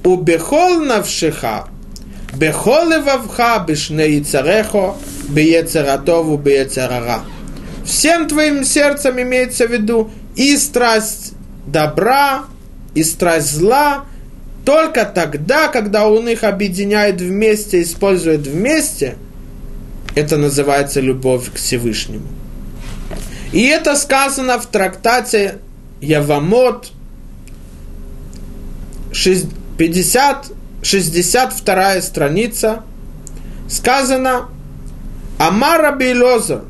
у бехол навшиха, бехол левавха, бешне Яцарехо, беецаратову, беецарара. Всем твоим сердцем имеется в виду и страсть добра и страсть зла только тогда, когда он их объединяет вместе, использует вместе, это называется любовь к Всевышнему. И это сказано в трактате Явамот 50, 62 страница. Сказано Амара Бейлозер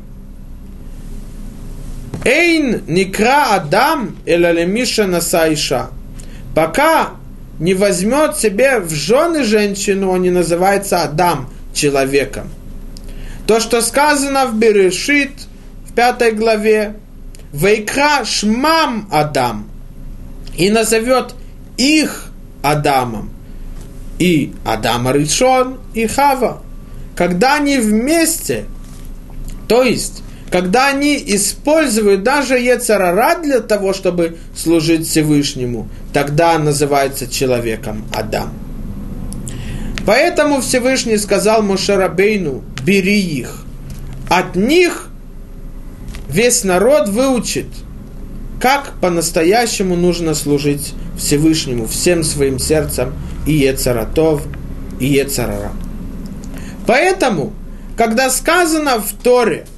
Эйн никра Адам элалемиша насайша. Пока не возьмет себе в жены женщину, он не называется Адам, человеком. То, что сказано в Берешит, в пятой главе, Вейкра Шмам Адам, и назовет их Адамом, и Адама Ришон, и Хава. Когда они вместе, то есть когда они используют даже Ецарара для того, чтобы служить Всевышнему, тогда называется человеком Адам. Поэтому Всевышний сказал Мошерабейну, бери их. От них весь народ выучит, как по-настоящему нужно служить Всевышнему всем своим сердцем и Ецаратов, и Ецарара. Поэтому, когда сказано в Торе –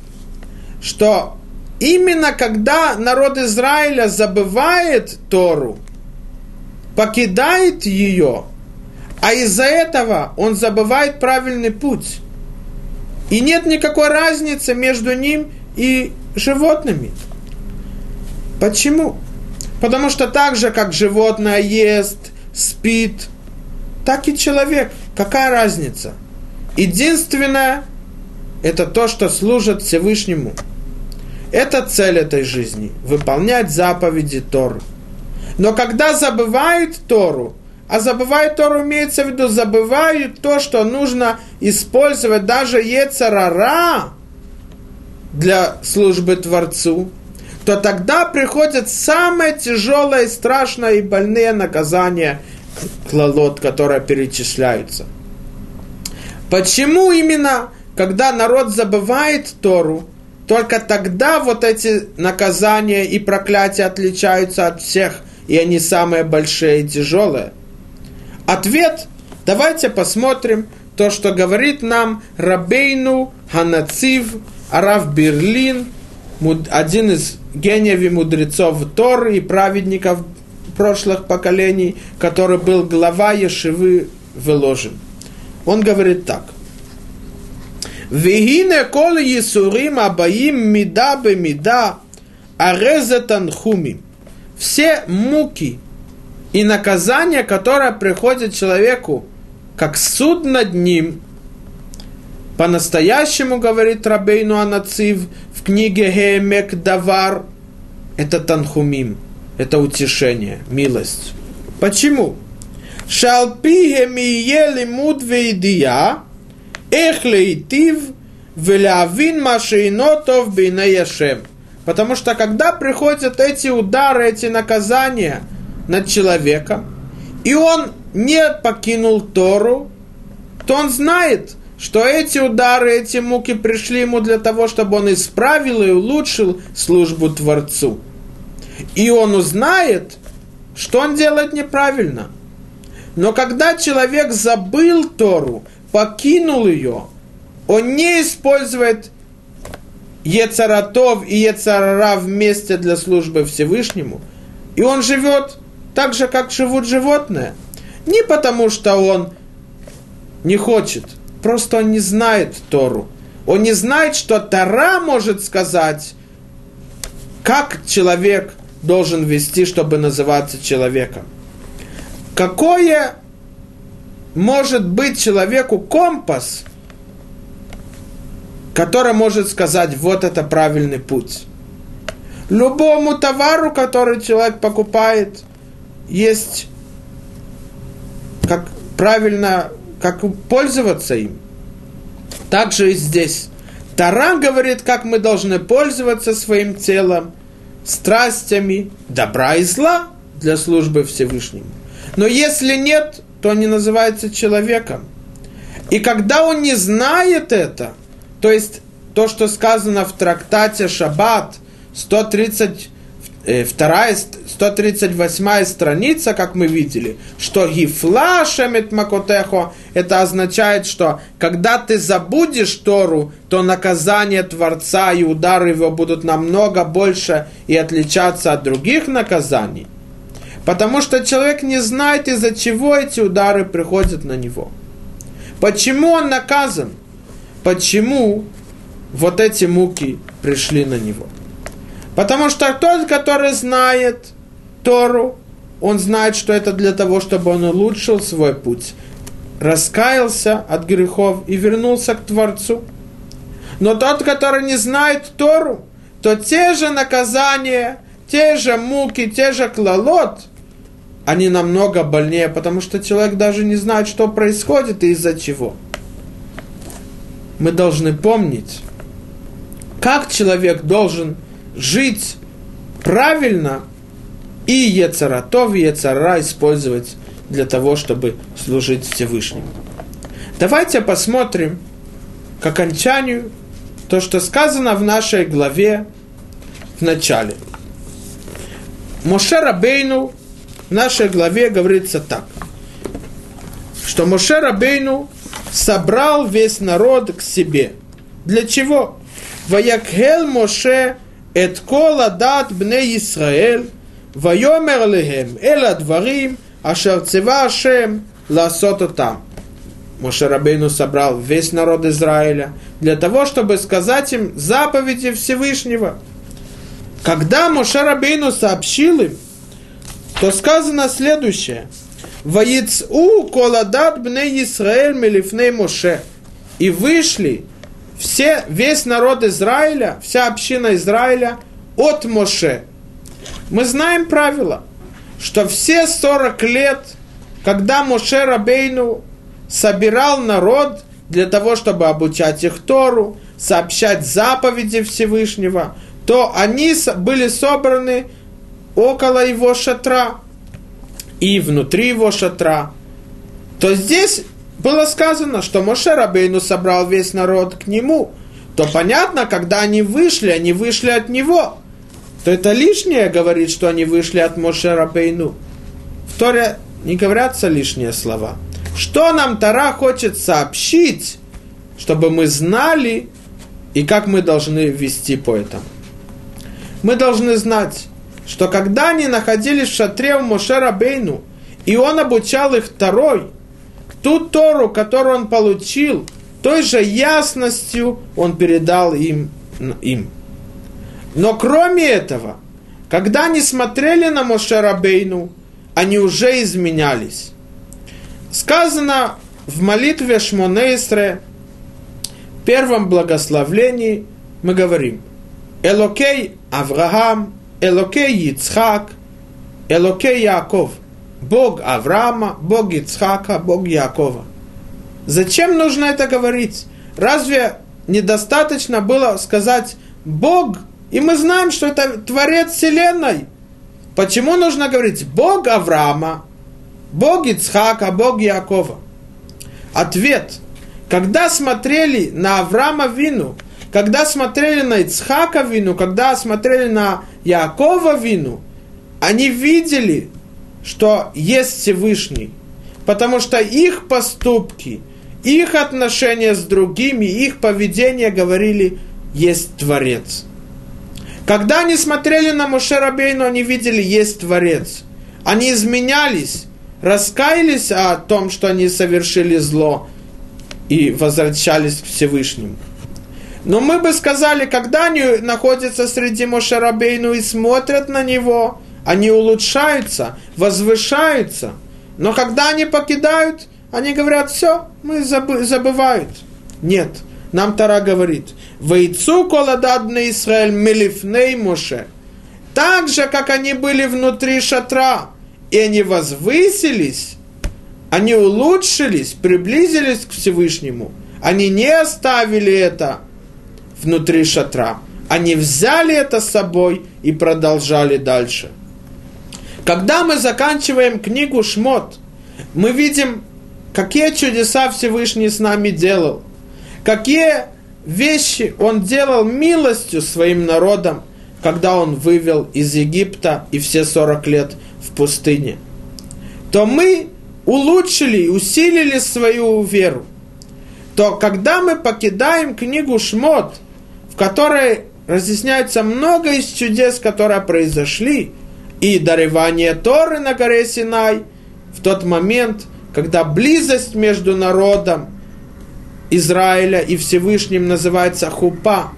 что именно когда народ Израиля забывает Тору, покидает ее, а из-за этого он забывает правильный путь. И нет никакой разницы между ним и животными. Почему? Потому что так же, как животное ест, спит, так и человек. Какая разница? Единственное, это то, что служит Всевышнему – это цель этой жизни – выполнять заповеди Торы. Но когда забывают Тору, а забывают Тору имеется в виду, забывают то, что нужно использовать даже Ецарара для службы Творцу, то тогда приходят самые тяжелые, страшные и больные наказания клалот, которые перечисляются. Почему именно, когда народ забывает Тору, только тогда вот эти наказания и проклятия отличаются от всех, и они самые большие и тяжелые. Ответ, давайте посмотрим то, что говорит нам Рабейну Ханацив Арав Берлин, один из гениев и мудрецов Торы и праведников прошлых поколений, который был глава Ешивы Веложин. Он говорит так. Вегине кол Есурим Абаим Мида Бемида Арезе Танхумим. Все муки и наказания, которые приходят человеку, как суд над ним, по-настоящему, говорит Рабейну Анацив в книге Геемек Давар, это Танхумим, это утешение, милость. Почему? Шалпи гемиели муд вейдия, Эх лейтив велявин машейнотов бейнеяшем. Потому что когда приходят эти удары, эти наказания над человеком, и он не покинул Тору, то он знает, что эти удары, эти муки пришли ему для того, чтобы он исправил и улучшил службу Творцу. И он узнает, что он делает неправильно. Но когда человек забыл Тору, покинул ее, он не использует Ецаратов и Ецарара вместе для службы Всевышнему, и он живет так же, как живут животные. Не потому, что он не хочет, просто он не знает Тору. Он не знает, что Тора может сказать, как человек должен вести, чтобы называться человеком. Какое может быть человеку компас, который может сказать, вот это правильный путь. Любому товару, который человек покупает, есть как правильно, как пользоваться им. Также и здесь. Таран говорит, как мы должны пользоваться своим телом, страстями добра и зла для службы Всевышнему. Но если нет, то он не называется человеком. И когда он не знает это, то есть то, что сказано в трактате Шаббат, 130, э, вторая, 138 страница, как мы видели, что гифла шемет макотехо, это означает, что когда ты забудешь Тору, то наказание Творца и удары его будут намного больше и отличаться от других наказаний. Потому что человек не знает, из-за чего эти удары приходят на него. Почему он наказан? Почему вот эти муки пришли на него? Потому что тот, который знает Тору, он знает, что это для того, чтобы он улучшил свой путь, раскаялся от грехов и вернулся к Творцу. Но тот, который не знает Тору, то те же наказания, те же муки, те же клалот, они намного больнее, потому что человек даже не знает, что происходит и из-за чего. Мы должны помнить, как человек должен жить правильно и Ецаратов, и Ецара использовать для того, чтобы служить Всевышнему. Давайте посмотрим к окончанию то, что сказано в нашей главе в начале. Моше Рабейну в нашей главе говорится так, что Моше Рабейну собрал весь народ к себе. Для чего? Ваякхел Моше את כל הדת בני ישראל, ויאמר להם, אלה הדברים אשר ציווה השם לעשות אותם. Моше Рабейну собрал весь народ Израиля для того, чтобы сказать им заповеди Всевышнего. Когда Моше Рабейну сообщил им, то сказано следующее. Ваицу коладат бне Исраэль мелифней Моше. И вышли все, весь народ Израиля, вся община Израиля от Моше. Мы знаем правило, что все 40 лет, когда Моше Рабейну собирал народ для того, чтобы обучать их Тору, сообщать заповеди Всевышнего, то они были собраны около его шатра и внутри его шатра. То здесь было сказано, что Моше Рабейну собрал весь народ к нему, то понятно, когда они вышли, они вышли от него, то это лишнее говорит, что они вышли от Моше Рабейну. В Торе не говорятся лишние слова. Что нам Тара хочет сообщить, чтобы мы знали и как мы должны вести по этому. Мы должны знать, что когда они находились в шатре у Моше Рабейну, и он обучал их второй, ту Тору, которую он получил, той же ясностью он передал им. им. Но кроме этого, когда они смотрели на Мошерабейну, они уже изменялись. Сказано в молитве Шмонейстре, первом благословлении, мы говорим Элокей Авраам, Элокей Ицхак, Элокей Яков – Бог Авраама, Бог Ицхака, Бог Якова. Зачем нужно это говорить? Разве недостаточно было сказать Бог, и мы знаем, что это Творец Вселенной? Почему нужно говорить Бог Авраама, Бог Ицхака, Бог Якова? Ответ. Когда смотрели на Авраама Вину, когда смотрели на Ицхака Вину, когда смотрели на Якова Вину, они видели, что есть Всевышний, потому что их поступки, их отношения с другими, их поведение говорили, есть Творец. Когда они смотрели на Моше Рабейну, они видели, есть Творец. Они изменялись, раскаялись о том, что они совершили зло и возвращались к Всевышнему. Но мы бы сказали, когда они находятся среди Мошарабейну и смотрят на него, они улучшаются, возвышаются. Но когда они покидают, они говорят, все, мы забы- забывают. Нет, нам Тара говорит, «Вейцу колададны Израиль мелифней Моше». Так же, как они были внутри шатра, и они возвысились, они улучшились, приблизились к Всевышнему. Они не оставили это внутри шатра. Они взяли это с собой и продолжали дальше. Когда мы заканчиваем книгу Шмот, мы видим, какие чудеса Всевышний с нами делал, какие вещи Он делал милостью своим народом, когда Он вывел из Египта и все 40 лет в пустыне, то мы улучшили и усилили свою веру. То когда мы покидаем книгу Шмот, в которой разъясняется много из чудес, которые произошли, и дарование Торы на горе Синай, в тот момент, когда близость между народом Израиля и Всевышним называется хупа,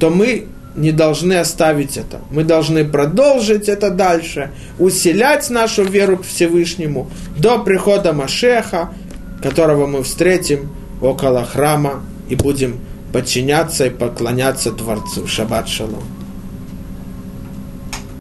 то мы не должны оставить это. Мы должны продолжить это дальше, усилять нашу веру к Всевышнему до прихода Машеха, которого мы встретим около храма и будем подчиняться и поклоняться Творцу. Шаббат шалом.